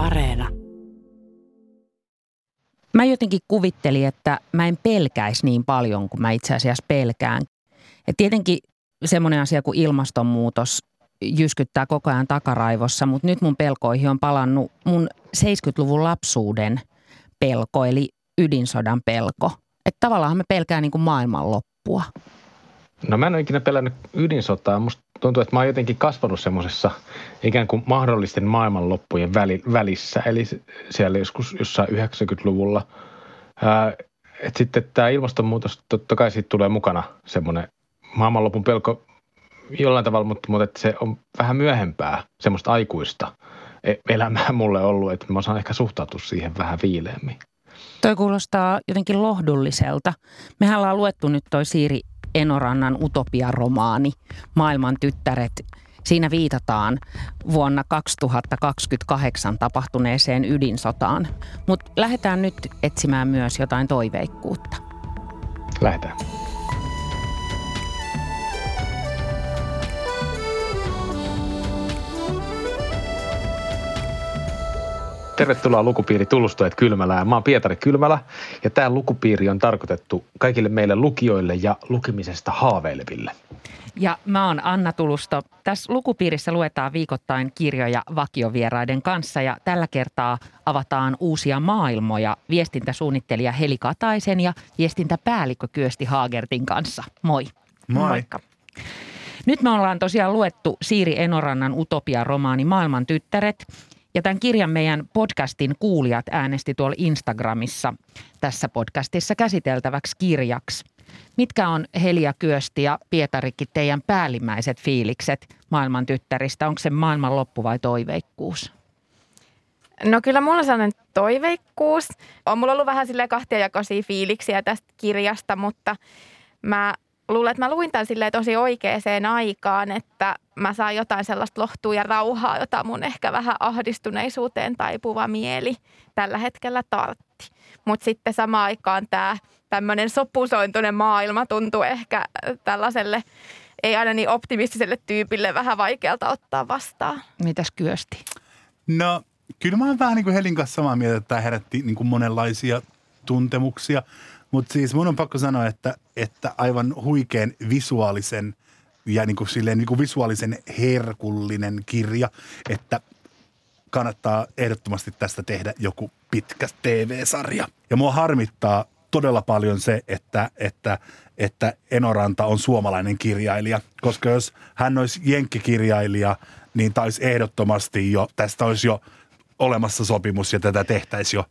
Areena. Mä jotenkin kuvittelin, että mä en pelkäisi niin paljon kuin mä itse asiassa pelkään. Et tietenkin semmoinen asia kuin ilmastonmuutos jyskyttää koko ajan takaraivossa, mutta nyt mun pelkoihin on palannut mun 70-luvun lapsuuden pelko, eli ydinsodan pelko. Että tavallaan me pelkää niin kuin maailmanloppua. No mä en ole ikinä pelännyt ydinsotaa. Musta tuntuu, että mä oon jotenkin kasvanut semmoisessa ikään kuin mahdollisten maailmanloppujen väli, välissä. Eli siellä joskus jossain 90-luvulla. Ää, et sitten tämä ilmastonmuutos, totta kai siitä tulee mukana semmoinen maailmanlopun pelko jollain tavalla, mutta, mutta että se on vähän myöhempää, semmoista aikuista e-, elämää mulle ollut, että mä osaan ehkä suhtautua siihen vähän viileämmin. Toi kuulostaa jotenkin lohdulliselta. Mehän ollaan luettu nyt toi Siiri Enorannan utopiaromaani Maailman tyttäret. Siinä viitataan vuonna 2028 tapahtuneeseen ydinsotaan. Mutta lähdetään nyt etsimään myös jotain toiveikkuutta. Lähdetään. Tervetuloa lukupiiri Tullustujat Kylmälään. Mä oon Pietari Kylmälä ja tämä lukupiiri on tarkoitettu kaikille meille lukijoille ja lukemisesta haaveileville. Ja mä oon Anna Tulusto. Tässä lukupiirissä luetaan viikoittain kirjoja vakiovieraiden kanssa ja tällä kertaa avataan uusia maailmoja viestintäsuunnittelija Heli Kataisen ja viestintäpäällikkö Kyösti Haagertin kanssa. Moi. Moi. Moikka. Nyt me ollaan tosiaan luettu Siiri Enorannan utopia-romaani Maailman tyttäret – ja tämän kirjan meidän podcastin kuulijat äänesti tuolla Instagramissa tässä podcastissa käsiteltäväksi kirjaksi. Mitkä on Helia Kyösti ja Pietarikki teidän päällimmäiset fiilikset maailman tyttäristä? Onko se maailman loppu vai toiveikkuus? No kyllä mulla on sellainen toiveikkuus. On mulla ollut vähän sille kahtiajakoisia fiiliksiä tästä kirjasta, mutta mä luulen, että mä luin tämän silleen tosi oikeaan aikaan, että mä saan jotain sellaista lohtua ja rauhaa, jota mun ehkä vähän ahdistuneisuuteen taipuva mieli tällä hetkellä tartti. Mutta sitten samaan aikaan tämä tämmöinen sopusointuinen maailma tuntuu ehkä tällaiselle ei aina niin optimistiselle tyypille vähän vaikealta ottaa vastaan. Mitäs Kyösti? No kyllä mä oon vähän niin kuin Helin kanssa samaa mieltä, että tämä herätti niin kuin monenlaisia tuntemuksia. Mutta siis mun on pakko sanoa, että, että aivan huikean visuaalisen ja niin kuin silleen niin kuin visuaalisen herkullinen kirja, että kannattaa ehdottomasti tästä tehdä joku pitkä TV-sarja. Ja mua harmittaa todella paljon se, että, että, että Enoranta on suomalainen kirjailija, koska jos hän olisi jenkkikirjailija, niin taisi ehdottomasti jo, tästä olisi jo olemassa sopimus ja tätä tehtäisiin jo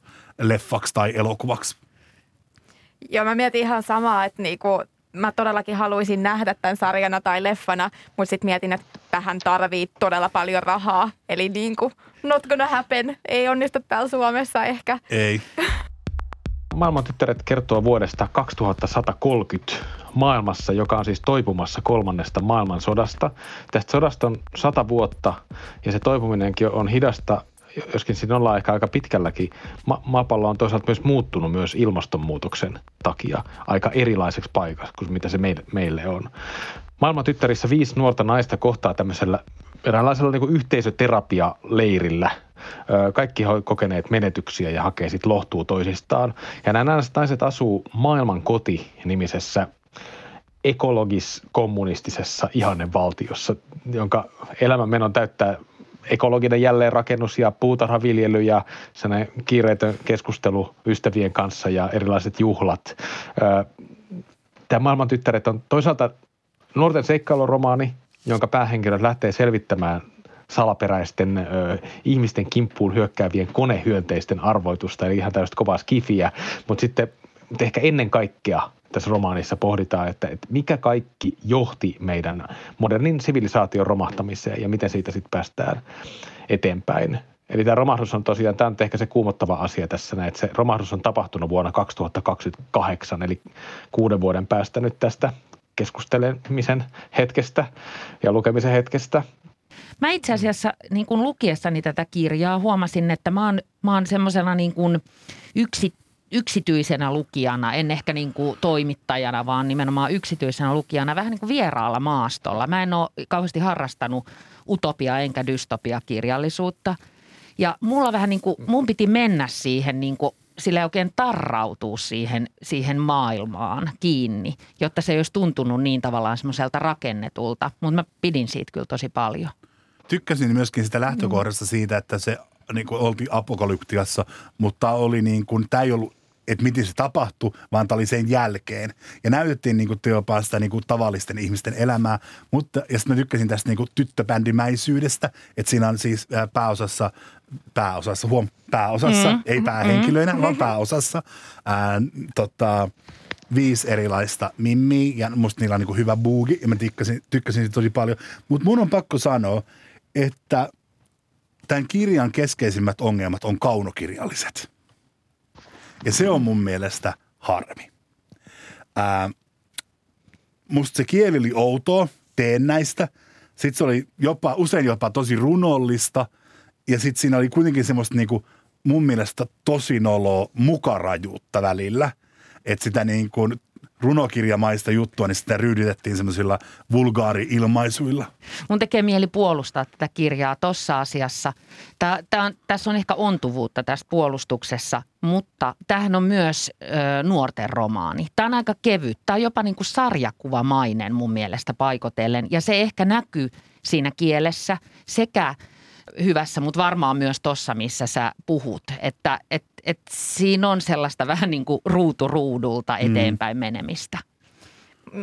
leffaksi tai elokuvaksi. Joo, mä mietin ihan samaa, että niinku, mä todellakin haluaisin nähdä tämän sarjana tai leffana, mutta sitten mietin, että tähän tarvii todella paljon rahaa. Eli niin kuin, not gonna happen. Ei onnistu täällä Suomessa ehkä. Ei. Maailman tyttäret kertoo vuodesta 2130 maailmassa, joka on siis toipumassa kolmannesta maailmansodasta. Tästä sodasta on sata vuotta ja se toipuminenkin on hidasta joskin siinä ollaan ehkä aika pitkälläkin, ma- maapallo on toisaalta myös muuttunut myös ilmastonmuutoksen takia aika erilaiseksi paikaksi kuin mitä se meille, meille on. Maailman tyttärissä viisi nuorta naista kohtaa tämmöisellä eräänlaisella niin yhteisöterapia-leirillä. Kaikki on kokeneet menetyksiä ja hakee sitten lohtuu toisistaan. Ja nämä naiset asuu Maailman koti-nimisessä ekologis-kommunistisessa ihannevaltiossa, jonka elämänmenon täyttää ekologinen jälleenrakennus ja puutarhaviljely ja kiireetön keskustelu ystävien kanssa ja erilaiset juhlat. Tämä Maailman tyttäret on toisaalta nuorten seikkailuromaani, jonka päähenkilöt lähtee selvittämään salaperäisten ö, ihmisten kimppuun hyökkäävien konehyönteisten arvoitusta, eli ihan tällaista kovaa skifiä, mutta sitten ehkä ennen kaikkea tässä romaanissa pohditaan, että, että mikä kaikki johti meidän modernin sivilisaation romahtamiseen ja miten siitä sitten päästään eteenpäin. Eli tämä romahdus on tosiaan, tämä on ehkä se kuumottava asia tässä, että se romahdus on tapahtunut vuonna 2028, eli kuuden vuoden päästä nyt tästä keskustelemisen hetkestä ja lukemisen hetkestä. Mä itse asiassa niin kuin lukiessani tätä kirjaa huomasin, että mä oon, mä oon semmoisena niin kuin yksi, yksityisenä lukijana, en ehkä niin kuin toimittajana, vaan nimenomaan yksityisenä lukijana vähän niin kuin vieraalla maastolla. Mä en ole kauheasti harrastanut utopia enkä dystopia kirjallisuutta. Ja mulla vähän niin kuin, mun piti mennä siihen niin kuin sille oikein tarrautuu siihen, siihen maailmaan kiinni, jotta se ei olisi tuntunut niin tavallaan semmoiselta rakennetulta. Mutta mä pidin siitä kyllä tosi paljon. Tykkäsin myöskin sitä lähtökohdasta siitä, että se niin kuin oltiin apokalyptiassa, mutta oli niin kuin, tämä ei ollut että miten se tapahtui, vaan tämä oli sen jälkeen. Ja näytettiin niin kuin jopa sitä niin kuin tavallisten ihmisten elämää, mutta ja sitten mä tykkäsin tästä niin kuin tyttöbändimäisyydestä, että siinä on siis pääosassa, pääosassa, huom, pääosassa, mm. ei päähenkilöinä, mm. vaan pääosassa, ää, tota, viisi erilaista mimmiä ja musta niillä on niin hyvä buugi ja mä tykkäsin, tykkäsin siitä tosi paljon. Mutta mun on pakko sanoa, että tämän kirjan keskeisimmät ongelmat on kaunokirjalliset. Ja se on mun mielestä harmi. Ää, musta se kieli oli outoa, teen näistä. Sitten se oli jopa, usein jopa tosi runollista. Ja sitten siinä oli kuitenkin semmoista niinku, mun mielestä tosi noloa mukarajuutta välillä. Että sitä niin kuin runokirjamaista juttua, niin sitä ryyditettiin semmoisilla vulgaari-ilmaisuilla. Mun tekee mieli puolustaa tätä kirjaa tuossa asiassa. Tää, tää on, tässä on ehkä ontuvuutta tässä puolustuksessa, mutta tämähän on myös ö, nuorten romaani. Tämä on aika kevyt. Tämä on jopa niin kuin sarjakuvamainen mun mielestä paikotellen. Ja se ehkä näkyy siinä kielessä sekä hyvässä, mutta varmaan myös tuossa, missä sä puhut. Että et, et siinä on sellaista vähän niin kuin ruutu ruudulta mm. eteenpäin mm. menemistä.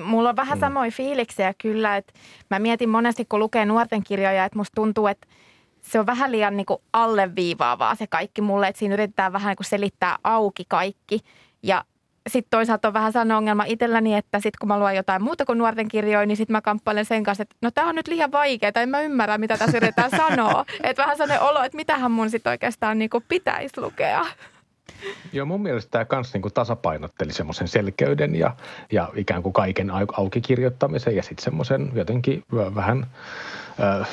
Mulla on vähän mm. samoja fiiliksiä kyllä, että mä mietin monesti, kun lukee nuorten kirjoja, että musta tuntuu, että se on vähän liian niin kuin alleviivaavaa se kaikki mulle, että siinä yritetään vähän niin kuin selittää auki kaikki. Ja sitten toisaalta on vähän sellainen ongelma itselläni, että sitten kun mä luen jotain muuta kuin nuorten kirjoja, niin sitten mä kamppailen sen kanssa, että no tämä on nyt liian vaikeaa, en mä ymmärrä, mitä tässä yritetään sanoa. Että vähän sellainen olo, että mitähän mun sitten oikeastaan niin pitäisi lukea. Joo, mun mielestä tämä kans niinku tasapainotteli semmoisen selkeyden ja, ja ikään kuin kaiken auki kirjoittamisen ja sitten semmoisen jotenkin vähän, äh,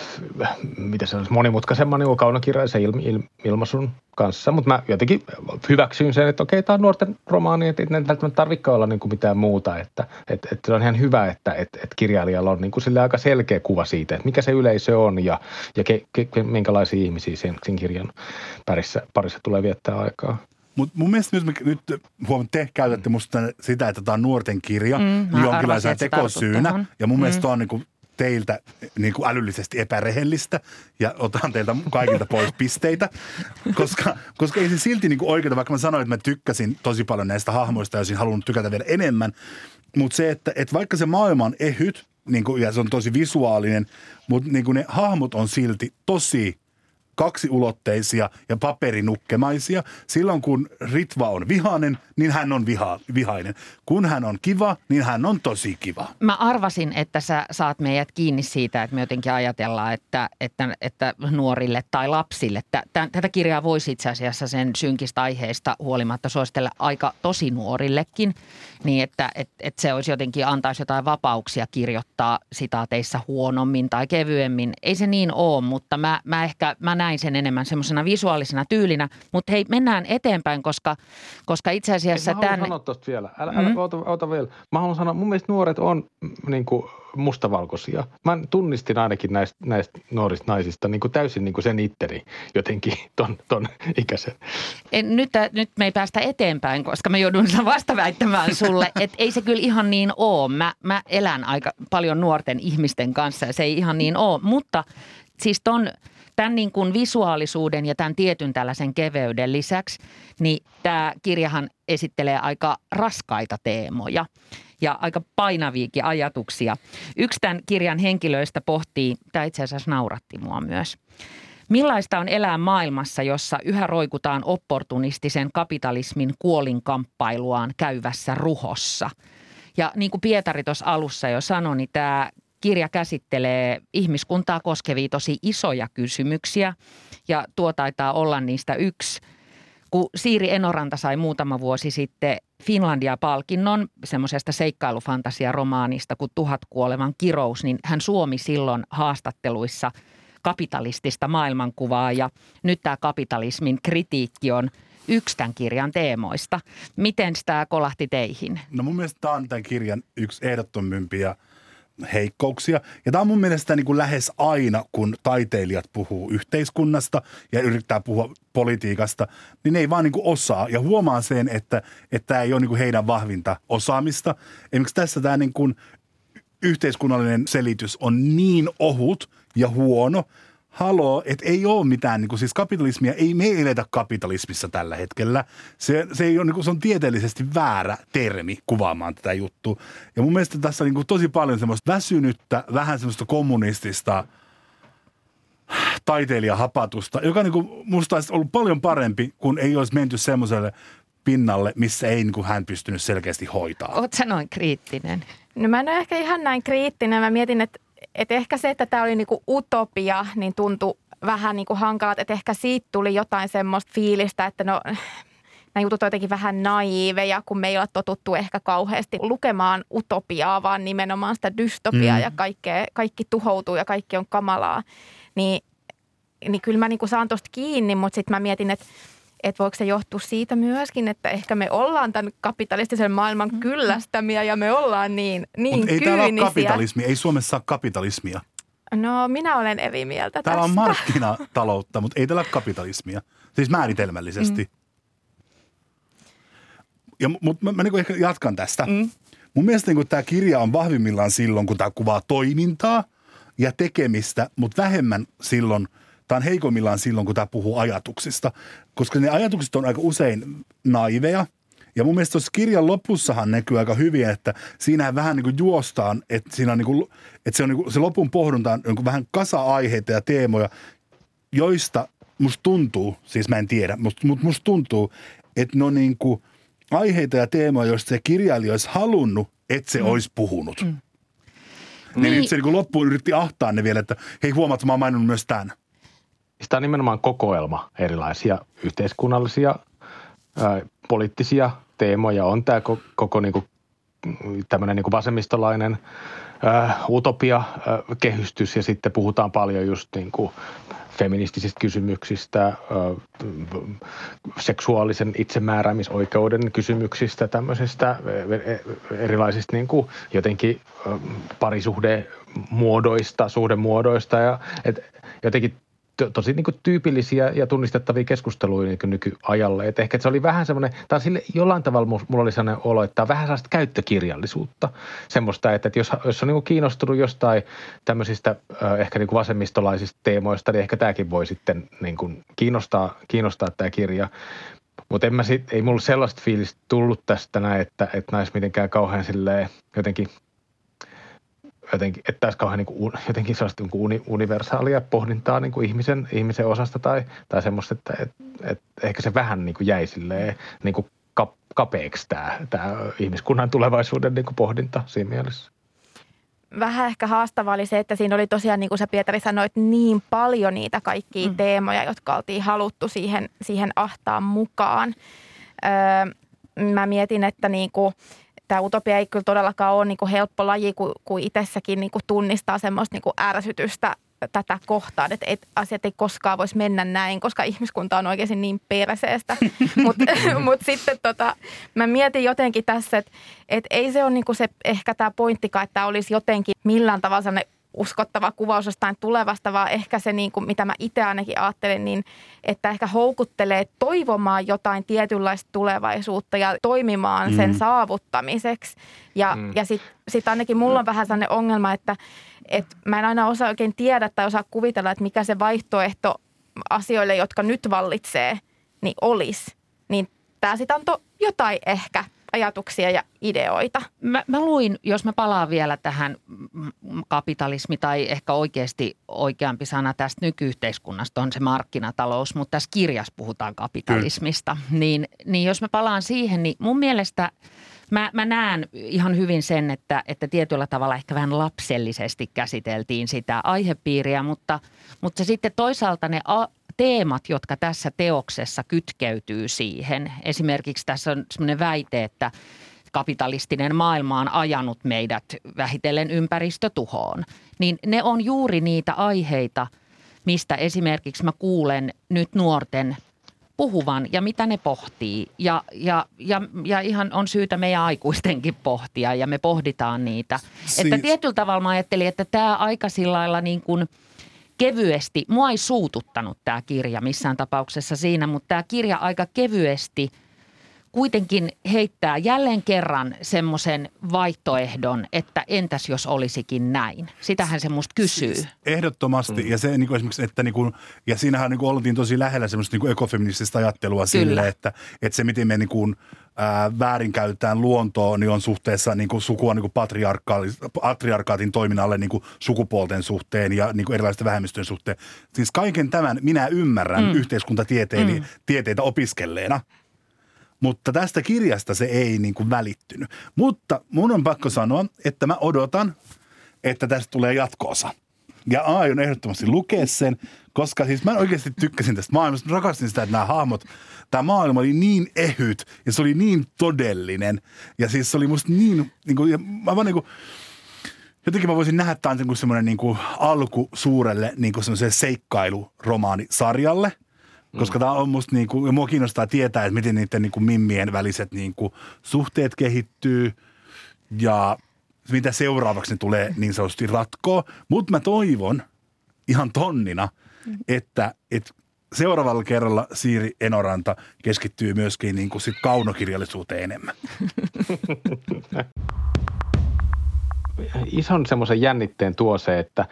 mitä se on, monimutkaisemman niin kaunokirjaisen il, il, ilmaisun kanssa. Mutta mä jotenkin hyväksyin sen, että okei, tämä on nuorten romaani, että ei välttämättä tarvitse olla niinku mitään muuta. Että että että se on ihan hyvä, että että että kirjailijalla on niinku sille aika selkeä kuva siitä, että mikä se yleisö on ja, ja ke, ke, minkälaisia ihmisiä sen, sen kirjan parissa, parissa tulee viettää aikaa. Mutta mun mielestä nyt, nyt huomioon, te käytätte musta sitä, että tämä on nuorten kirja mm, niin jonkinlaisena tekosyynä. Ja mun mm. mielestä on niin kuin teiltä niin kuin älyllisesti epärehellistä ja otan teiltä kaikilta pois pisteitä, koska, koska ei se silti niin kuin oikeuta, vaikka mä sanoin, että mä tykkäsin tosi paljon näistä hahmoista ja olisin halunnut tykätä vielä enemmän, mutta se, että, että vaikka se maailma on ehyt niin kuin, ja se on tosi visuaalinen, mutta niin kuin ne hahmot on silti tosi kaksiulotteisia ja paperinukkemaisia. Silloin kun Ritva on vihainen, niin hän on viha, vihainen. Kun hän on kiva, niin hän on tosi kiva. Mä arvasin, että sä saat meidät kiinni siitä, että me jotenkin ajatellaan, että, että, että nuorille tai lapsille. Tätä kirjaa voisi itse asiassa sen synkistä aiheista huolimatta suositella aika tosi nuorillekin, niin että että että se olisi jotenkin antaisi jotain vapauksia kirjoittaa sitaateissa huonommin tai kevyemmin. Ei se niin ole, mutta mä, mä ehkä mä näin sen enemmän semmoisena visuaalisena tyylinä. Mutta hei, mennään eteenpäin, koska, koska itse asiassa... Ei, mä haluan sanoa vielä. Älä, älä mm. ota, ota vielä. Mä haluan sanoa, mun mielestä nuoret on mm, niin kuin, mustavalkoisia. Mä tunnistin ainakin näistä, näistä nuorista naisista niin kuin täysin niin kuin sen itteri jotenkin ton, ton ikäisen. En, nyt, nyt me ei päästä eteenpäin, koska mä joudun vasta väittämään sulle, että ei se kyllä ihan niin ole. Mä, mä elän aika paljon nuorten ihmisten kanssa ja se ei ihan niin ole, mutta siis ton – tämän niin kuin visuaalisuuden ja tämän tietyn tällaisen keveyden lisäksi, niin tämä kirjahan esittelee aika raskaita teemoja ja aika painaviikin ajatuksia. Yksi tämän kirjan henkilöistä pohtii, tämä itse asiassa nauratti mua myös. Millaista on elää maailmassa, jossa yhä roikutaan opportunistisen kapitalismin kuolinkamppailuaan käyvässä ruhossa? Ja niin kuin Pietari tuossa alussa jo sanoi, niin tämä kirja käsittelee ihmiskuntaa koskevia tosi isoja kysymyksiä ja tuo taitaa olla niistä yksi. Kun Siiri Enoranta sai muutama vuosi sitten Finlandia-palkinnon semmoisesta seikkailufantasia-romaanista kuin Tuhat kuolevan kirous, niin hän suomi silloin haastatteluissa kapitalistista maailmankuvaa ja nyt tämä kapitalismin kritiikki on yksi tämän kirjan teemoista. Miten tämä kolahti teihin? No mun mielestä tämä on tämän kirjan yksi ehdottomimpia – heikkouksia. Ja tämä on mun mielestä niin kuin lähes aina, kun taiteilijat puhuu yhteiskunnasta ja yrittää puhua politiikasta, niin ne ei vaan niin kuin osaa. Ja huomaa sen, että, että tämä ei ole niin kuin heidän vahvinta osaamista. Esimerkiksi tässä tämä niin kuin yhteiskunnallinen selitys on niin ohut ja huono, haloo, että ei ole mitään, niin kuin siis kapitalismia, ei me eletä kapitalismissa tällä hetkellä. Se, se, ei ole, niin kuin, se on tieteellisesti väärä termi kuvaamaan tätä juttua. Ja mun mielestä tässä on niin kuin tosi paljon semmoista väsynyttä, vähän semmoista kommunistista taiteilijahapatusta, joka niin kuin, musta olisi ollut paljon parempi, kun ei olisi menty semmoiselle pinnalle, missä ei niin kuin hän pystynyt selkeästi hoitaa. Oletko noin kriittinen? No mä en ole ehkä ihan näin kriittinen. Mä mietin, että että ehkä se, että tämä oli niinku utopia, niin tuntui vähän niinku hankalat, että ehkä siitä tuli jotain semmoista fiilistä, että no nämä jutut on jotenkin vähän naiveja, kun me ei ole totuttu ehkä kauheasti lukemaan utopiaa, vaan nimenomaan sitä dystopiaa mm. ja kaikkea, kaikki tuhoutuu ja kaikki on kamalaa. Niin, niin kyllä mä niinku saan tuosta kiinni, mutta sitten mä mietin, että että voiko se johtua siitä myöskin, että ehkä me ollaan tämän kapitalistisen maailman mm. kyllästämiä ja me ollaan niin, niin ei täällä ole kapitalismi, ei Suomessa ole kapitalismia. No minä olen eri mieltä Täällä tästä. on markkinataloutta, mutta ei täällä kapitalismia. Siis määritelmällisesti. Mm. Ja, mutta mä, mä niin ehkä jatkan tästä. Mm. Mun mielestä niin tämä kirja on vahvimmillaan silloin, kun tämä kuvaa toimintaa ja tekemistä, mutta vähemmän silloin – Tämä on heikommillaan silloin, kun tämä puhuu ajatuksista, koska ne ajatukset on aika usein naiveja. Ja mun mielestä tuossa kirjan lopussahan näkyy aika hyvin, että siinä vähän niin kuin juostaan, että, siinä on niin kuin, että se, on niin kuin, se lopun pohdunta on niin kuin vähän kasa-aiheita ja teemoja, joista musta tuntuu, siis mä en tiedä, mutta musta tuntuu, että ne on niin kuin aiheita ja teemoja, joista se kirjailija olisi halunnut, että se mm. olisi puhunut. Mm. Niin, niin. se niin kuin loppuun yritti ahtaa ne vielä, että hei huomaat, mä oon maininnut myös tämän. Sitä on nimenomaan kokoelma erilaisia yhteiskunnallisia, ää, poliittisia teemoja. On tämä koko, koko niin kuin, tämmöinen niin kuin vasemmistolainen ää, utopia ää, kehystys ja sitten puhutaan paljon just niin kuin feministisistä kysymyksistä, seksuaalisen itsemääräämisoikeuden kysymyksistä, tämmöisistä erilaisista niin kuin jotenkin parisuhdemuodoista, suhdemuodoista ja et jotenkin tosi niin kuin tyypillisiä ja tunnistettavia keskusteluja niin nykyajalle. Et ehkä se oli vähän semmoinen, tai sille jollain tavalla mulla oli sellainen olo, että tämä on vähän sellaista käyttökirjallisuutta. Semmoista, että, että jos, jos on niin kuin kiinnostunut jostain tämmöisistä ehkä niin kuin vasemmistolaisista teemoista, niin ehkä tämäkin voi sitten niin kuin kiinnostaa, kiinnostaa tämä kirja. Mutta ei mulla sellaista fiilistä tullut tästä näin, että, että näis mitenkään kauhean silleen jotenkin – jotenkin, että tässä kauhean niin kuin, jotenkin sellaista niin kuin universaalia pohdintaa niin kuin ihmisen, ihmisen osasta tai, tai semmoista, että et, et ehkä se vähän niin kuin jäi silleen niin kuin kapeaksi tämä, tämä ihmiskunnan tulevaisuuden niin kuin pohdinta siinä mielessä. Vähän ehkä haastavaa oli se, että siinä oli tosiaan, niin kuin sä Pietari sanoit, niin paljon niitä kaikkia mm. teemoja, jotka oltiin haluttu siihen, siihen ahtaan mukaan. Öö, mä mietin, että niin kuin – tämä utopia ei kyllä todellakaan ole niin kuin helppo laji, kun, kun itsessäkin niin kuin tunnistaa semmoista niin kuin ärsytystä tätä kohtaan, että et, asiat ei koskaan voisi mennä näin, koska ihmiskunta on oikeasti niin perseestä. Mutta mut sitten tota, mä mietin jotenkin tässä, että et ei se ole niinku se ehkä tämä pointtikaan, että olisi jotenkin millään tavalla uskottava kuvaus jostain tulevasta, vaan ehkä se, niin kuin, mitä mä itse ainakin ajattelen, niin että ehkä houkuttelee toivomaan jotain tietynlaista tulevaisuutta ja toimimaan mm. sen saavuttamiseksi. Ja, mm. ja sitten sit ainakin mulla on vähän sellainen ongelma, että, että mä en aina osaa oikein tiedä tai osaa kuvitella, että mikä se vaihtoehto asioille, jotka nyt vallitsee, niin olisi. Niin tämä sitten antoi jotain ehkä ajatuksia ja ideoita. Mä, mä luin, jos mä palaan vielä tähän kapitalismi tai ehkä oikeasti oikeampi sana tästä nykyyhteiskunnasta on se markkinatalous, mutta tässä kirjassa puhutaan kapitalismista. Niin, niin jos mä palaan siihen, niin mun mielestä mä, mä näen ihan hyvin sen, että, että tietyllä tavalla ehkä vähän lapsellisesti käsiteltiin sitä aihepiiriä, mutta, mutta se sitten toisaalta ne a, teemat, jotka tässä teoksessa kytkeytyy siihen. Esimerkiksi tässä on sellainen väite, että kapitalistinen maailma on ajanut meidät vähitellen ympäristötuhoon. Niin ne on juuri niitä aiheita, mistä esimerkiksi mä kuulen nyt nuorten puhuvan ja mitä ne pohtii. Ja, ja, ja, ja ihan on syytä meidän aikuistenkin pohtia ja me pohditaan niitä. Siis... Että tietyllä tavalla mä ajattelin, että tämä aika sillä lailla niin kuin kevyesti, mua ei suututtanut tämä kirja missään tapauksessa siinä, mutta tämä kirja aika kevyesti – kuitenkin heittää jälleen kerran semmoisen vaihtoehdon, että entäs jos olisikin näin? Sitähän se musta kysyy. Ehdottomasti. Mm. Ja se niin kuin esimerkiksi, että niin kuin, ja siinähän niin kuin oltiin tosi lähellä semmoista niin kuin ekofeminististä ajattelua Kyllä. sille, että, että se miten me niin kuin, ää, väärinkäytetään luontoa, niin on suhteessa niin kuin sukua niin kuin patriarkaatin toiminnalle niin kuin sukupuolten suhteen ja niin kuin erilaisten vähemmistöjen suhteen. Siis kaiken tämän minä ymmärrän mm. yhteiskuntatieteitä mm. opiskelleena – mutta tästä kirjasta se ei niin kuin välittynyt. Mutta mun on pakko sanoa, että mä odotan, että tästä tulee jatkoosa. Ja aion ehdottomasti lukea sen, koska siis mä oikeasti tykkäsin tästä maailmasta. Mä rakastin sitä, että nämä hahmot, tämä maailma oli niin ehyt ja se oli niin todellinen. Ja siis se oli musta niin, niin kuin, ja mä vaan niin kuin, jotenkin mä voisin nähdä, että tämä on semmoinen niin kuin alku suurelle niin kuin seikkailuromaanisarjalle – koska tämä on musta niin kuin, ja mua kiinnostaa tietää, että miten niiden niin kuin mimmien väliset niin kuin suhteet kehittyy ja mitä seuraavaksi ne tulee niin sanotusti ratkoa. Mutta mä toivon ihan tonnina, että, että seuraavalla kerralla Siiri Enoranta keskittyy myöskin niin kuin sit kaunokirjallisuuteen enemmän. Ison semmoisen jännitteen tuo se, että,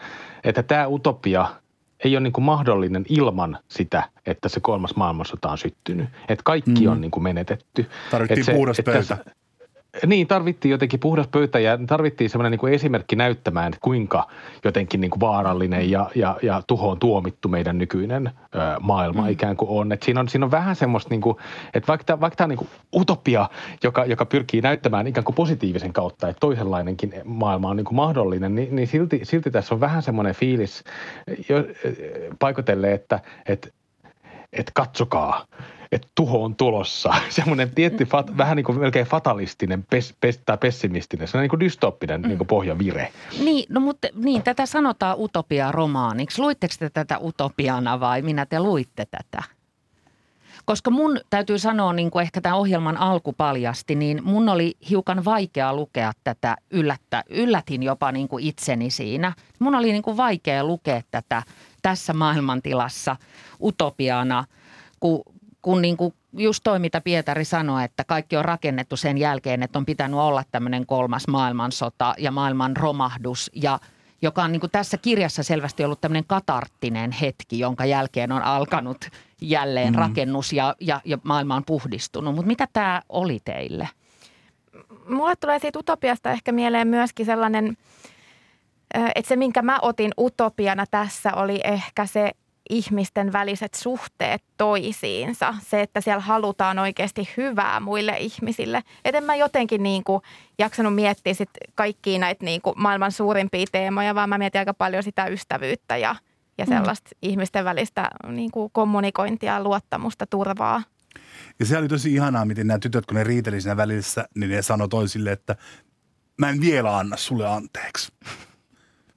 että tämä utopia – ei ole niin kuin mahdollinen ilman sitä, että se kolmas maailmansota on syttynyt. Että kaikki mm. on niin kuin menetetty. Tarvittiin puhdas pöytä. Tässä, niin, tarvittiin jotenkin puhdas pöytä ja tarvittiin semmoinen niin esimerkki näyttämään, että kuinka jotenkin niin kuin vaarallinen ja, ja, ja tuhoon tuomittu meidän nykyinen ö, maailma mm. ikään kuin on. Et siinä, on siinä on vähän semmoista, niin kuin, että vaikka tämä, vaikka tämä on niin utopia, joka, joka pyrkii näyttämään ikään kuin positiivisen kautta, että toisenlainenkin maailma on niin kuin mahdollinen, niin, niin silti, silti tässä on vähän semmoinen fiilis jo, paikoitelle, että, että, että katsokaa – että tuho on tulossa. Semmoinen tietty, fat, vähän niin kuin melkein fatalistinen pes, pes, tai pessimistinen, se on niin kuin dystoppinen mm. niin kuin pohjavire. Niin, no mutta niin, tätä sanotaan utopia-romaaniksi. Luitteko te tätä utopiana vai minä te luitte tätä? Koska mun täytyy sanoa, niin kuin ehkä tämän ohjelman alku paljasti, niin mun oli hiukan vaikea lukea tätä, yllättä, yllätin jopa niin kuin itseni siinä. Mun oli niin kuin vaikea lukea tätä tässä maailmantilassa utopiana, kun kun niin kuin just toi, mitä Pietari sanoi, että kaikki on rakennettu sen jälkeen, että on pitänyt olla tämmöinen kolmas maailmansota ja maailman romahdus ja joka on niin kuin tässä kirjassa selvästi ollut tämmöinen katarttinen hetki, jonka jälkeen on alkanut jälleen mm. rakennus ja, ja, ja maailma on puhdistunut. Mutta mitä tämä oli teille? Mulle tulee siitä utopiasta ehkä mieleen myöskin sellainen, että se minkä mä otin utopiana tässä oli ehkä se ihmisten väliset suhteet toisiinsa. Se, että siellä halutaan oikeasti hyvää muille ihmisille. Et en mä jotenkin niin kuin jaksanut miettiä sit kaikkia näitä niin kuin maailman suurimpia teemoja, vaan mä mietin aika paljon sitä ystävyyttä ja, ja mm. sellaista mm. ihmisten välistä niin kuin kommunikointia, luottamusta, turvaa. Ja se oli tosi ihanaa, miten nämä tytöt, kun ne riiteli siinä välissä, niin ne sanoi toisille, että mä en vielä anna sulle anteeksi.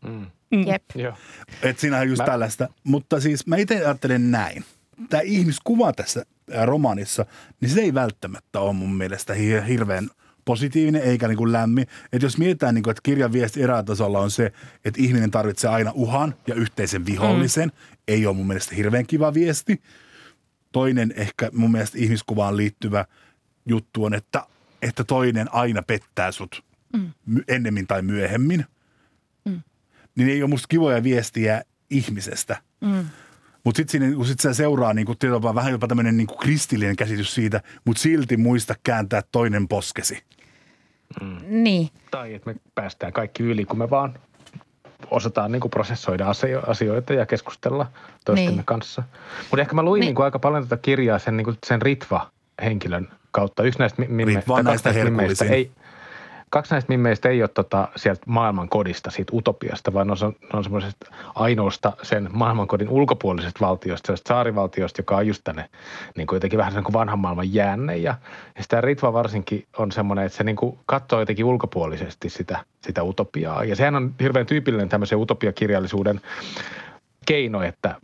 Mm. Mm. Jep. Joo. Et siinä on just mä... tällaista. Mutta siis mä itse ajattelen näin. Tämä ihmiskuva tässä romaanissa, niin se ei välttämättä ole mun mielestä hirveän positiivinen eikä niin kuin lämmin. Että jos mietitään, niin kuin, että kirjan viesti erätasolla on se, että ihminen tarvitsee aina uhan ja yhteisen vihollisen, mm. ei ole mun mielestä hirveän kiva viesti. Toinen ehkä mun mielestä ihmiskuvaan liittyvä juttu on, että, että toinen aina pettää sut mm. ennemmin tai myöhemmin niin ei ole musta kivoja viestiä ihmisestä. Mm. Mutta sitten kun sit se seuraa niin kun vähän jopa tämmöinen niin kristillinen käsitys siitä, mutta silti muista kääntää toinen poskesi. Mm. Niin. Tai että me päästään kaikki yli, kun me vaan osataan niin prosessoida asioita ja keskustella toistemme niin. kanssa. Mutta ehkä mä luin niin. niin aika paljon tätä kirjaa sen, niin sen Ritva-henkilön kautta. Yksi näistä, mimme, Ritva näistä, näistä ei, kaksi näistä mimmeistä ei ole tota, sieltä maailmankodista, siitä utopiasta, vaan on, on semmoisesta ainoasta sen maailmankodin ulkopuolisesta valtiosta, sellaisesta saarivaltiosta, joka on just tänne niin kuin jotenkin vähän kuin vanhan maailman jäänne. Ja, ja sitä Ritva varsinkin on semmoinen, että se niin kuin katsoo jotenkin ulkopuolisesti sitä, sitä utopiaa. Ja sehän on hirveän tyypillinen tämmöisen utopiakirjallisuuden keino, että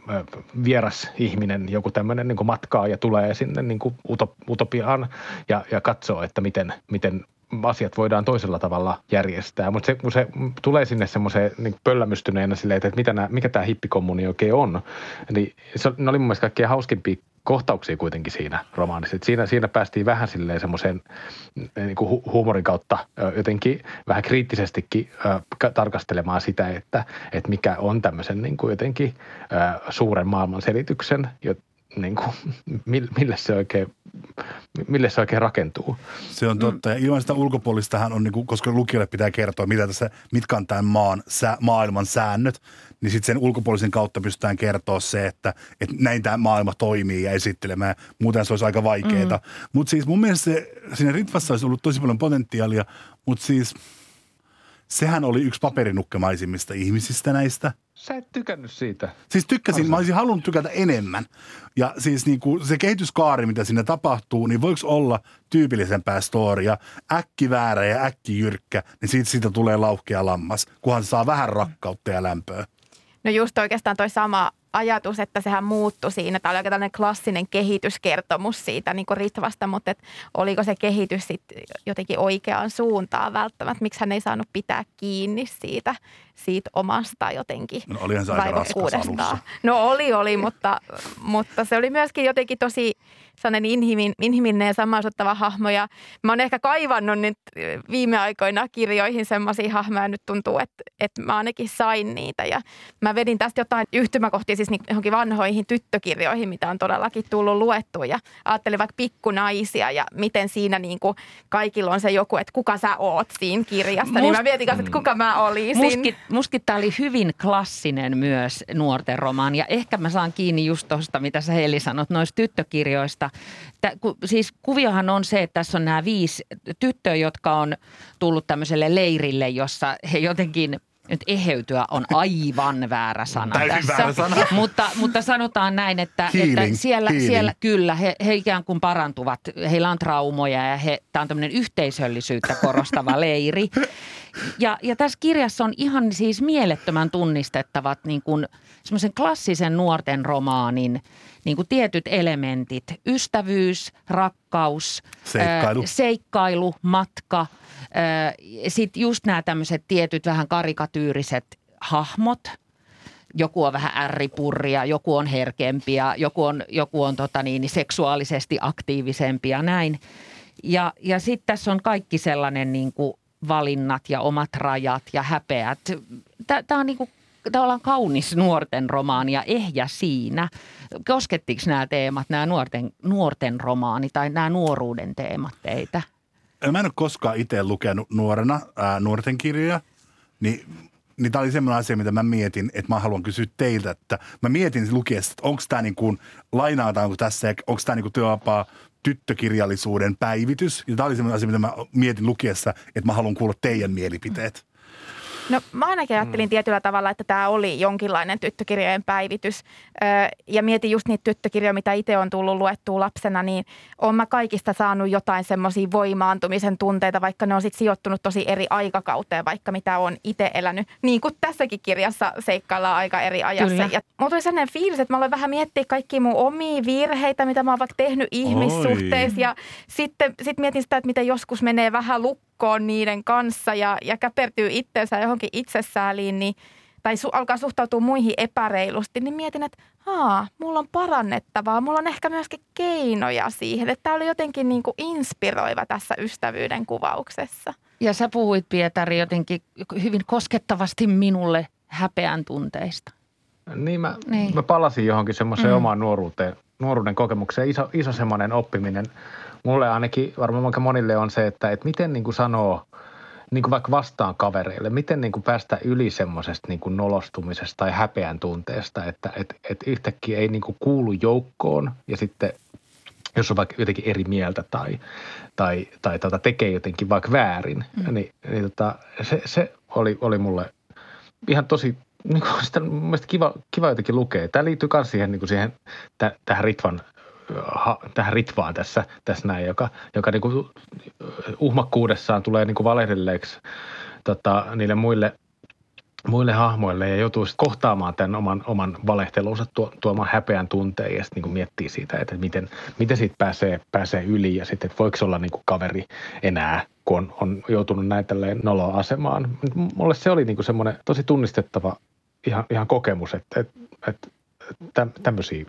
vieras ihminen, joku tämmöinen niin matkaa ja tulee sinne niin kuin utopiaan ja, ja katsoo, että miten, miten asiat voidaan toisella tavalla järjestää. Mutta se, kun se tulee sinne semmoiseen niin pöllämystyneenä silleen, että mitä nää, mikä tämä hippikommuuni oikein on, niin se, ne oli mun mielestä kaikkein hauskimpia kohtauksia kuitenkin siinä romaanissa. Et siinä, siinä päästiin vähän silleen semmoisen niin kuin hu- huumorin kautta jotenkin vähän kriittisestikin äh, tarkastelemaan sitä, että, että mikä on tämmöisen niin kuin jotenkin äh, suuren maailman selityksen, niin kuin, mille, se oikein, mille se oikein rakentuu. Se on totta. Ja ilman sitä ulkopuolistahan on, niin kuin, koska lukijalle pitää kertoa, mitä tässä, mitkä on tämän maan, sä, maailman säännöt, niin sitten sen ulkopuolisen kautta pystytään kertoa se, että, että näin tämä maailma toimii ja esittelemään. Muuten se olisi aika vaikeaa. Mm. Mutta siis mun mielestä se, siinä Ritvassa olisi ollut tosi paljon potentiaalia, mutta siis sehän oli yksi paperinukkemaisimmista ihmisistä näistä – Sä et tykännyt siitä. Siis tykkäsin, Arsa. mä olisin halunnut tykätä enemmän. Ja siis niin kuin se kehityskaari, mitä sinne tapahtuu, niin voiko olla tyypillisempää storia, äkki väärä ja äkki jyrkkä, niin siitä, siitä tulee lauhkea lammas, kunhan saa vähän rakkautta ja lämpöä. No just oikeastaan toi sama ajatus, että sehän muuttui siinä. Tämä oli aika tällainen klassinen kehityskertomus siitä niin Ritvasta, mutta et oliko se kehitys sitten jotenkin oikeaan suuntaan välttämättä? Miksi hän ei saanut pitää kiinni siitä, siitä omasta jotenkin no, olihan se aika No oli, oli, mutta, mutta se oli myöskin jotenkin tosi sellainen inhimin, inhimillinen ja samaistuttava hahmo. Ja mä oon ehkä kaivannut nyt viime aikoina kirjoihin semmoisia hahmoja. Nyt tuntuu, että, että mä ainakin sain niitä. Ja mä vedin tästä jotain yhtymäkohtia siis niin johonkin vanhoihin tyttökirjoihin, mitä on todellakin tullut luettua. Ja ajattelin vaikka pikkunaisia ja miten siinä niin kuin kaikilla on se joku, että kuka sä oot siinä kirjassa. Must, niin mä mietin kanssa, että kuka mä olisin. Mustakin, mustakin tämä oli hyvin klassinen myös nuorten romaani. Ja ehkä mä saan kiinni just tuosta, mitä sä Heli sanot, noista tyttökirjoista Tä, ku, siis kuviohan on se, että tässä on nämä viisi tyttöä, jotka on tullut tämmöiselle leirille, jossa he jotenkin nyt eheytyä on aivan väärä sana Täysin tässä. Väärä sana. mutta, mutta sanotaan näin, että, healing, että siellä, healing. siellä kyllä he, he ikään kuin parantuvat. Heillä on traumoja ja he, tämä on tämmöinen yhteisöllisyyttä korostava leiri. Ja, ja tässä kirjassa on ihan siis mielettömän tunnistettavat niin kuin semmoisen klassisen nuorten romaanin – niin kuin tietyt elementit. Ystävyys, rakkaus, seikkailu, ää, seikkailu matka. Sitten just nämä tämmöiset tietyt vähän karikatyyriset hahmot. Joku on vähän ärripurria, joku on herkempi ja joku on, joku on tota niin, seksuaalisesti aktiivisempi ja näin. Ja, ja sitten tässä on kaikki sellainen niin kuin valinnat ja omat rajat ja häpeät. Tämä on niin kuin tavallaan kaunis nuorten romaani ja ehjä siinä. Koskettiko nämä teemat, nämä nuorten, nuorten romaani tai nämä nuoruuden teemat teitä? Mä en ole koskaan itse lukenut nuorena ää, nuorten kirjoja, niin niin tämä oli semmoinen asia, mitä mä mietin, että mä haluan kysyä teiltä, että mä mietin lukiessa, että onko tämä niin kuin, lainaataanko tässä, onko tämä niin kuin työvapaa tyttökirjallisuuden päivitys. Ja tämä oli semmoinen asia, mitä mä mietin lukiessa, että mä haluan kuulla teidän mielipiteet. No mä ainakin ajattelin mm. tietyllä tavalla, että tämä oli jonkinlainen tyttökirjojen päivitys. Öö, ja mietin just niitä tyttökirjoja, mitä itse on tullut luettua lapsena, niin on mä kaikista saanut jotain semmoisia voimaantumisen tunteita, vaikka ne on sitten sijoittunut tosi eri aikakauteen, vaikka mitä on itse elänyt. Niin kuin tässäkin kirjassa seikkaillaan aika eri ajassa. Kyllä. Ja mulla tuli sellainen fiilis, että mä aloin vähän miettiä kaikki mun omia virheitä, mitä mä oon vaikka tehnyt ihmissuhteissa. Oi. Ja sitten sit mietin sitä, että miten joskus menee vähän lukkoon lukkoon niiden kanssa ja, ja käpertyy itseensä johonkin itsesääliin, niin, tai su, alkaa suhtautua muihin epäreilusti, niin mietin, että haa, mulla on parannettavaa, mulla on ehkä myöskin keinoja siihen. Että tämä oli jotenkin niin kuin inspiroiva tässä ystävyyden kuvauksessa. Ja sä puhuit, Pietari, jotenkin hyvin koskettavasti minulle häpeän tunteista. Niin mä, niin. mä palasin johonkin semmoiseen mm. omaan nuoruuteen, nuoruuden kokemukseen. Iso, iso semmoinen oppiminen – mulle ainakin varmaan aika monille on se, että, että miten niin kuin sanoo niin kuin vaikka vastaan kavereille, miten niin kuin päästä yli semmoisesta niin kuin nolostumisesta tai häpeän tunteesta, että että että yhtäkkiä ei niin kuin kuulu joukkoon ja sitten jos on vaikka jotenkin eri mieltä tai, tai, tai tota, tekee jotenkin vaikka väärin, mm. niin, niin tota, se, se oli, oli mulle ihan tosi niin kuin sitä mielestäni kiva, kiva jotenkin lukea. Tämä liittyy myös siihen, niin kuin siihen täh, tähän Ritvan ha, tähän ritvaan tässä, tässä näin, joka, joka niin kuin uhmakkuudessaan tulee niin kuin valehdelleeksi tota, niille muille muille hahmoille ja joutuu kohtaamaan tämän oman, oman valehtelunsa tuo, tuomaan häpeän tunteen ja sitten niin miettii siitä, että miten, miten siitä pääsee, pääsee yli ja sitten, että voiko olla niin kuin kaveri enää, kun on, on joutunut näin tälleen noloa asemaan. Mulle se oli niin kuin semmoinen tosi tunnistettava ihan, ihan kokemus, että, että, että tämmöisiä,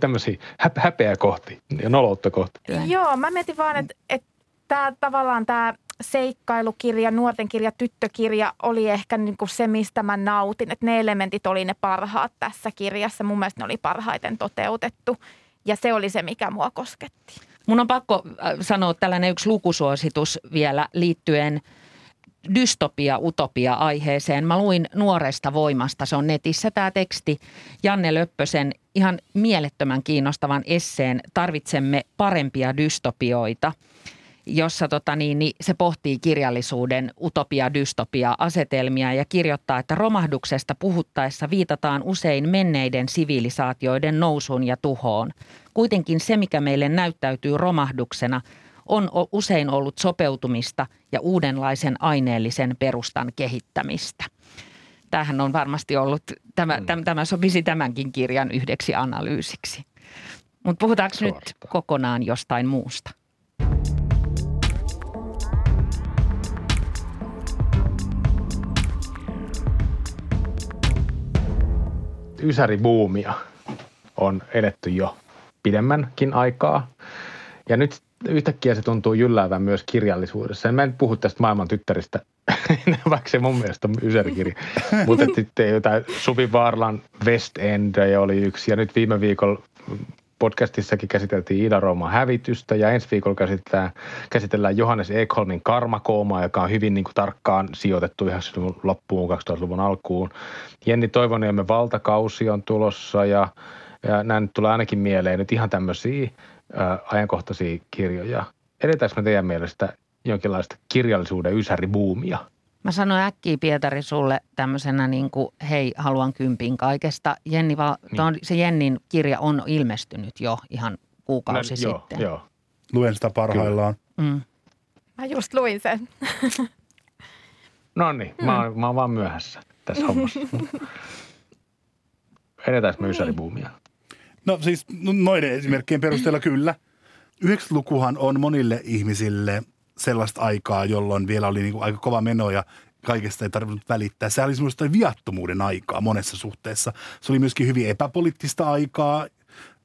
tämmöisiä häpeää kohti ja noloutta kohti. Joo, mä mietin vaan, että, että tämä tavallaan tämä seikkailukirja, nuorten kirja, tyttökirja oli ehkä niin kuin se, mistä mä nautin. Että ne elementit oli ne parhaat tässä kirjassa. Mun mielestä ne oli parhaiten toteutettu ja se oli se, mikä mua kosketti. Mun on pakko äh, sanoa tällainen yksi lukusuositus vielä liittyen dystopia-utopia-aiheeseen. Mä luin Nuoresta voimasta, se on netissä tämä teksti, Janne Löppösen ihan mielettömän kiinnostavan esseen Tarvitsemme parempia dystopioita – jossa tota niin, niin se pohtii kirjallisuuden utopia-dystopia-asetelmia ja kirjoittaa, että romahduksesta puhuttaessa viitataan usein menneiden sivilisaatioiden nousuun ja tuhoon. Kuitenkin se, mikä meille näyttäytyy romahduksena, on usein ollut sopeutumista ja uudenlaisen aineellisen perustan kehittämistä. Tämähän on varmasti ollut, tämä, mm. tämä sopisi tämänkin kirjan yhdeksi analyysiksi. Mutta puhutaanko Suorastaan. nyt kokonaan jostain muusta? ysäribuumia on edetty jo pidemmänkin aikaa. Ja nyt yhtäkkiä se tuntuu jylläävän myös kirjallisuudessa. Mä en puhu tästä maailman tyttäristä, vaikka se mun mielestä on ysärikirja. Mutta sitten jotain Suvi Vaarlan West End oli yksi. Ja nyt viime viikolla podcastissakin käsiteltiin Ida-Rooman hävitystä ja ensi viikolla käsitellään, käsitellään Johannes Ekholmin karmakoomaa, joka on hyvin niin kuin, tarkkaan sijoitettu 90-luvun loppuun, 2000-luvun alkuun. Jenni Toivoniemen valtakausi on tulossa ja, ja nämä nyt tulee ainakin mieleen nyt ihan tämmöisiä ää, ajankohtaisia kirjoja. Edetäänkö me teidän mielestä jonkinlaista kirjallisuuden ysäribuumia? Mä sanoin äkkiä Pietari sulle tämmöisenä niin kuin, hei, haluan kympin kaikesta. Jenni, va, niin. se Jennin kirja on ilmestynyt jo ihan kuukausi Mä, sitten. Joo, joo. Luen sitä parhaillaan. Mm. Mä just luin sen. no niin, mm. mä, oon, mä oon vaan myöhässä tässä hommassa. Edetäänkö me ysäribuumia? No siis no, noiden esimerkkien perusteella kyllä. 90-lukuhan on monille ihmisille – sellaista aikaa, jolloin vielä oli niin kuin aika kova meno ja kaikesta ei tarvinnut välittää. Se oli semmoista viattomuuden aikaa monessa suhteessa. Se oli myöskin hyvin epäpoliittista aikaa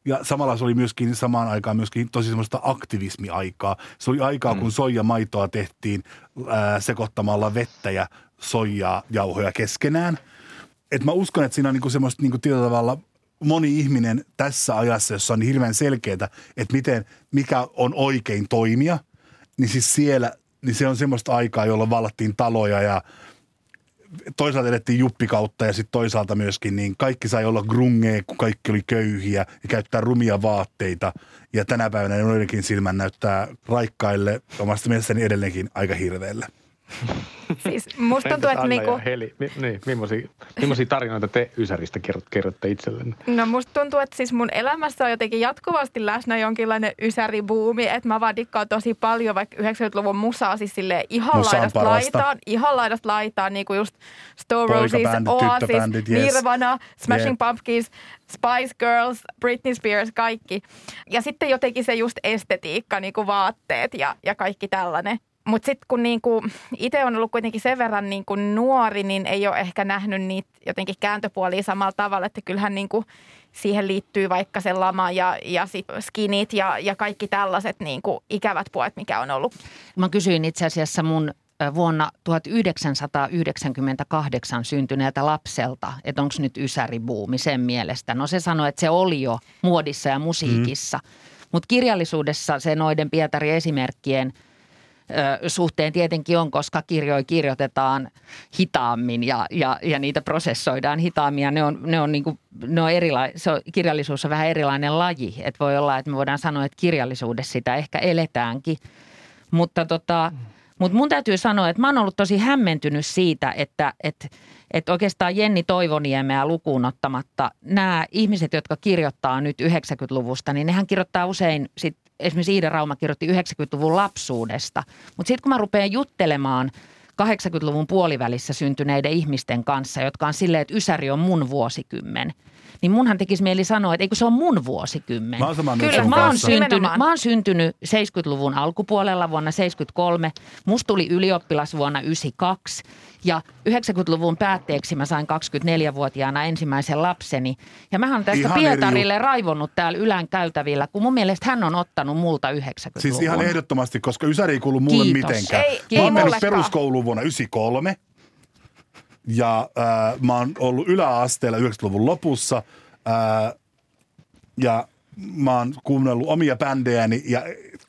ja samalla se oli myöskin samaan aikaan myöskin tosi semmoista aktivismiaikaa. Se oli aikaa, mm. kun soijamaitoa tehtiin ää, sekoittamalla vettä ja soijaa jauhoja keskenään. Et mä uskon, että siinä on niinku semmoista niinku tietyllä tavalla moni ihminen tässä ajassa, jossa on hirveän selkeää, että miten, mikä on oikein toimia – niin siis siellä, niin se on semmoista aikaa, jolloin vallattiin taloja ja toisaalta edettiin juppikautta ja sitten toisaalta myöskin niin kaikki sai olla grungee, kun kaikki oli köyhiä ja käyttää rumia vaatteita. Ja tänä päivänä joidenkin silmän näyttää raikkaille omasta mielestäni edelleenkin aika hirveälle. Siis musta tuntuu, että Anna niinku... Heli, niin, millaisia, millaisia tarinoita te Ysäristä kerrotte itsellenne? No musta tuntuu, että siis mun elämässä on jotenkin jatkuvasti läsnä jonkinlainen Ysäri-buumi, että mä vaan dikkaan tosi paljon vaikka 90-luvun musaa siis silleen ihan Musa laidasta laitaan, ihan laidasta laitaan, niin kuin just Stone Roses, Oasis, yes. Nirvana, Smashing yeah. Pumpkins, Spice Girls, Britney Spears, kaikki. Ja sitten jotenkin se just estetiikka, niin kuin vaatteet ja, ja kaikki tällainen. Mutta sitten kun niinku, itse on ollut kuitenkin sen verran niinku nuori, niin ei ole ehkä nähnyt niitä jotenkin kääntöpuolia samalla tavalla, että kyllähän niinku siihen liittyy vaikka se lama ja, ja sit skinit ja, ja kaikki tällaiset niinku ikävät puolet, mikä on ollut. Mä kysyin itse asiassa mun vuonna 1998 syntyneeltä lapselta, että onko nyt ysäribuumi sen mielestä. No se sanoi, että se oli jo muodissa ja musiikissa. Mm. Mutta kirjallisuudessa se noiden Pietari esimerkkien – suhteen tietenkin on, koska kirjoja kirjoitetaan hitaammin ja, ja, ja niitä prosessoidaan hitaammin ja ne on, ne on, niin kuin, ne on erila- se on, kirjallisuus on vähän erilainen laji. Että voi olla, että me voidaan sanoa, että kirjallisuudessa sitä ehkä eletäänkin, mutta tota, mutta mun täytyy sanoa, että mä oon ollut tosi hämmentynyt siitä, että, että, että oikeastaan Jenni Toivoniemeä lukuun ottamatta nämä ihmiset, jotka kirjoittaa nyt 90-luvusta, niin nehän kirjoittaa usein sit esimerkiksi Iida Rauma kirjoitti 90-luvun lapsuudesta. Mutta sitten kun mä rupean juttelemaan 80-luvun puolivälissä syntyneiden ihmisten kanssa, jotka on silleen, että Ysäri on mun vuosikymmen. Niin munhan tekisi mieli sanoa, että eikö se on mun vuosikymmen. Mä oon Kyllä, Mä oon, syntynyt, Nimenomaan. mä oon syntynyt 70-luvun alkupuolella vuonna 73. Musta tuli ylioppilas vuonna 92. Ja 90-luvun päätteeksi mä sain 24-vuotiaana ensimmäisen lapseni. Ja mä oon tästä Ihan eri Pietarille raivonnut täällä Ylän käytävillä, kun mun mielestä hän on ottanut multa 90-luvun. Siis ihan ehdottomasti, koska Ysäri ei kuulu mulle Kiitos. mitenkään. Ei, mä oon mennyt peruskouluun vuonna 93 ja äh, mä oon ollut yläasteella 90-luvun lopussa äh, ja mä oon kuunnellut omia bändejäni ja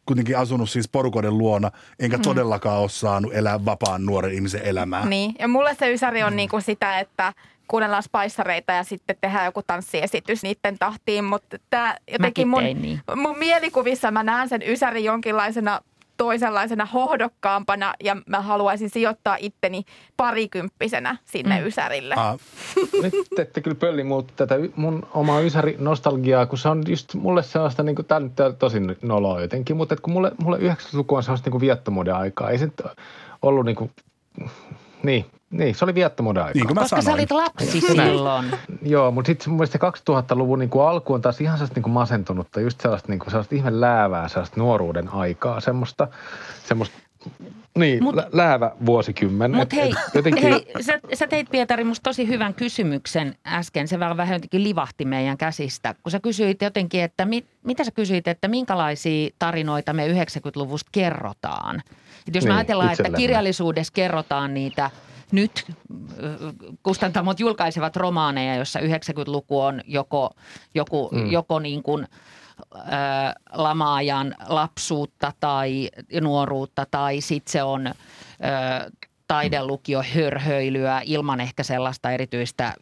kuitenkin asunut siis porukoiden luona, enkä mm. todellakaan ole saanut elää vapaan nuoren ihmisen elämää. Niin, ja mulle se ysäri on niinku sitä, että kuunnellaan spaissareita ja sitten tehdään joku tanssiesitys niiden tahtiin, mutta tämä jotenkin mun, niin. mun mielikuvissa mä näen sen ysäri jonkinlaisena toisenlaisena hohdokkaampana ja mä haluaisin sijoittaa itteni parikymppisenä sinne mm. ysärille. Ah, Nyt te ette kyllä pölli muut tätä mun omaa ysäri nostalgiaa, kun se on just mulle sellaista, niin kuin, tää nyt on tosi noloa jotenkin, mutta kun mulle, mulle 90-luku on sellaista niin kuin viettomuuden aikaa. Ei se nyt ollut niin kuin, niin, niin, se oli viettomuuden aikaa. niin kuin mä Koska sä sanoin. olit lapsi silloin. Joo, mutta sitten mun mielestä se 2000-luvun niin kuin alku on taas ihan sellaista niin kuin masentunutta, just sellaista, niin kuin, sellaista ihme läävää, sellaista nuoruuden aikaa, semmoista, semmoista niin, Mut- Mut, läävä vuosikymmen. Mutta Et- hei, et jotenkin, hei sä, sä teit Pietari musta tosi hyvän kysymyksen äsken. Se vähän, vähän jotenkin livahti meidän käsistä, kun sä kysyit jotenkin, että mit, mitä sä kysyit, että minkälaisia tarinoita me 90-luvusta kerrotaan. Et jos me Niin, ajatellaan, että kirjallisuudessa kerrotaan niitä nyt kustantamot julkaisevat romaaneja, jossa 90-luku on joko, joku, mm. joko niin kuin, ö, lamaajan lapsuutta tai nuoruutta tai sitten se on ö, taidelukio hörhöilyä ilman ehkä sellaista erityistä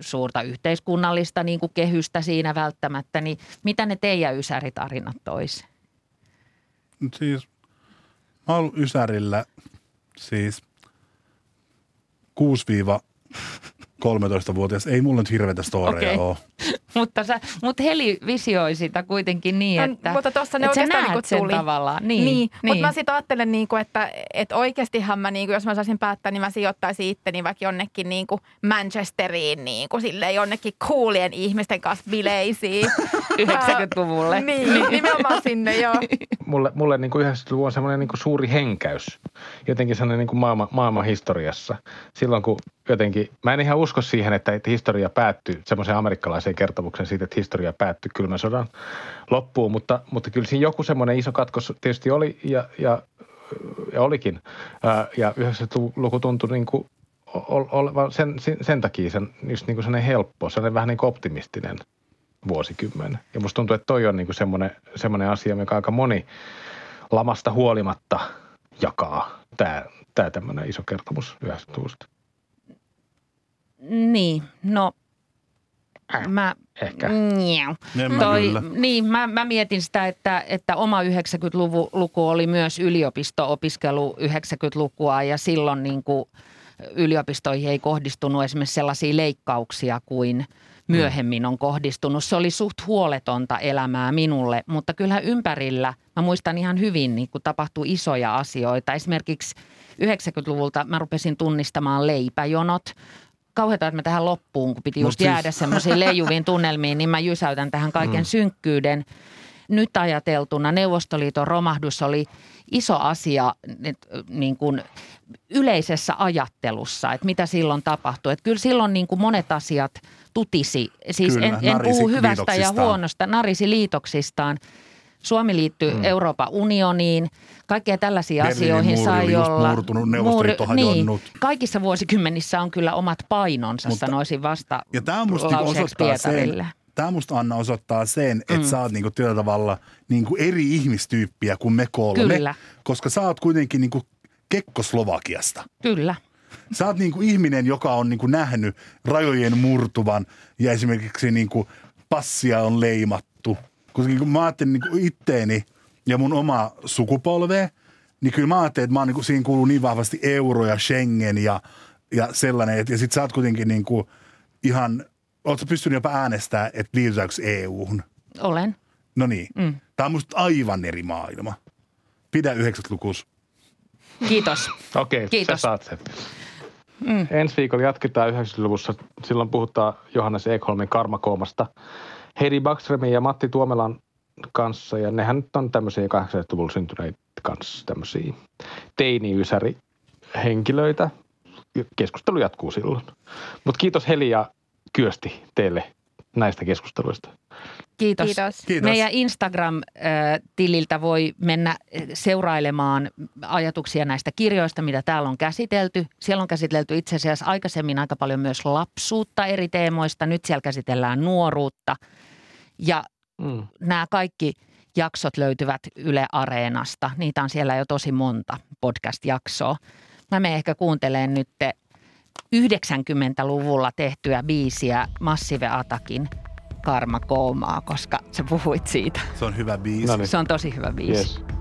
suurta yhteiskunnallista niin kuin kehystä siinä välttämättä, niin mitä ne teidän ysäritarinat tois? Mut Siis, mä oon ollut Ysärillä siis 6- 6-13-vuotias. Ei mulla nyt hirveätä storeja Okei. ole. mutta, sä, mutta Heli visioi sitä kuitenkin niin, No, että, mutta tossa ne että sä oikeastaan näet niinku sen tuli. tavallaan. Niin, niin, niin. mutta mä sitten ajattelen, niinku, että, että oikeastihan mä, niinku, jos mä saisin päättää, niin mä sijoittaisin itteni vaikka jonnekin niinku Manchesteriin, niinku, silleen jonnekin coolien ihmisten kanssa bileisiin. 90-luvulle. niin, nimenomaan sinne, joo. mulle, mulle niin kuin 90-luvu on semmoinen niin kuin suuri henkäys. Jotenkin sellainen niin kuin maailma, maailman historiassa. Silloin kun jotenkin, mä en ihan usko siihen, että, historia päättyy, semmoisen amerikkalaisen kertomuksen siitä, että historia päättyi kylmän sodan loppuun, mutta, mutta kyllä siinä joku semmoinen iso katkos tietysti oli ja, ja, ja olikin. Ja 90-luku tuntui niin kuin ol- olevan sen, sen, sen takia sen, just niin kuin sellainen helppo, sellainen vähän niin kuin optimistinen vuosikymmen. Ja musta tuntuu, että toi on niin kuin semmoinen, semmoinen asia, mikä aika moni lamasta huolimatta jakaa tämä, tämä tämmöinen iso kertomus 90-luvusta. Niin, no mä... Ehkä. Njau. Mä Toi, kyllä. niin, mä, mä mietin sitä, että, että oma 90-luku oli myös yliopisto-opiskelu 90-lukua ja silloin niin kuin yliopistoihin ei kohdistunut esimerkiksi sellaisia leikkauksia kuin myöhemmin on kohdistunut. Se oli suht huoletonta elämää minulle, mutta kyllä ympärillä, mä muistan ihan hyvin, niin kun tapahtui isoja asioita. Esimerkiksi 90-luvulta mä rupesin tunnistamaan leipäjonot. Kauheata, että mä tähän loppuun, kun piti Mut just siis- jäädä semmoisiin leijuviin tunnelmiin, niin mä jysäytän tähän kaiken mm. synkkyyden. Nyt ajateltuna Neuvostoliiton romahdus oli iso asia niin kuin yleisessä ajattelussa, että mitä silloin tapahtui. Että kyllä silloin niin kuin monet asiat tutisi, siis Kyllä, en, en puhu hyvästä ja huonosta, narisi liitoksistaan. Suomi liittyi mm. Euroopan unioniin, kaikkea tällaisia Berliinin asioihin muuri sai oli olla. murtunut, Neuvostoliitto hajonnut. Niin, kaikissa vuosikymmenissä on kyllä omat painonsa, Mutta- sanoisin vasta Ja tämä musta niinku osoittaa sen, tämä musta Anna osoittaa sen, että Mm. sä oot niinku tietyllä tavalla niinku eri ihmistyyppiä kuin me kolme. Kyllä. Koska sä oot kuitenkin niinku Kekkoslovakiasta. Kyllä. Sä oot niinku ihminen, joka on niinku nähnyt rajojen murtuvan ja esimerkiksi niinku passia on leimattu. Koska niinku mä ajattelin niinku itteeni ja mun oma sukupolvea, niin kyllä mä ajattelin, että mä oon niinku, siinä kuuluu niin vahvasti euro ja Schengen ja, ja sellainen. Et, ja sit sä oot kuitenkin niinku ihan, oot sä pystynyt jopa äänestämään, että liitytäänkö EU-hun? Olen. No niin. Mm. Tämä on musta aivan eri maailma. Pidä 90-lukus. Kiitos. Okei, Kiitos. sä saat sen. Mm. Ensi viikolla jatketaan 90-luvussa. Silloin puhutaan Johannes Ekholmin karmakoomasta Heidi Backströmin ja Matti Tuomelan kanssa. Ja nehän nyt on tämmöisiä 80-luvulla syntyneitä kanssa tämmöisiä teini-ysäri henkilöitä. Keskustelu jatkuu silloin. Mutta kiitos Heli ja Kyösti teille näistä keskusteluista. Kiitos. Kiitos. Kiitos. Meidän Instagram-tililtä voi mennä seurailemaan ajatuksia näistä kirjoista, mitä täällä on käsitelty. Siellä on käsitelty itse asiassa aikaisemmin aika paljon myös lapsuutta eri teemoista. Nyt siellä käsitellään nuoruutta. Ja Mm. nämä kaikki jaksot löytyvät Yle Areenasta. Niitä on siellä jo tosi monta podcast-jaksoa. Mä menen ehkä kuuntelemaan nyt 90-luvulla tehtyä biisiä Massive Atakin Karma Koomaa, koska sä puhuit siitä. Se on hyvä biisi. No niin. Se on tosi hyvä biisi. Yes.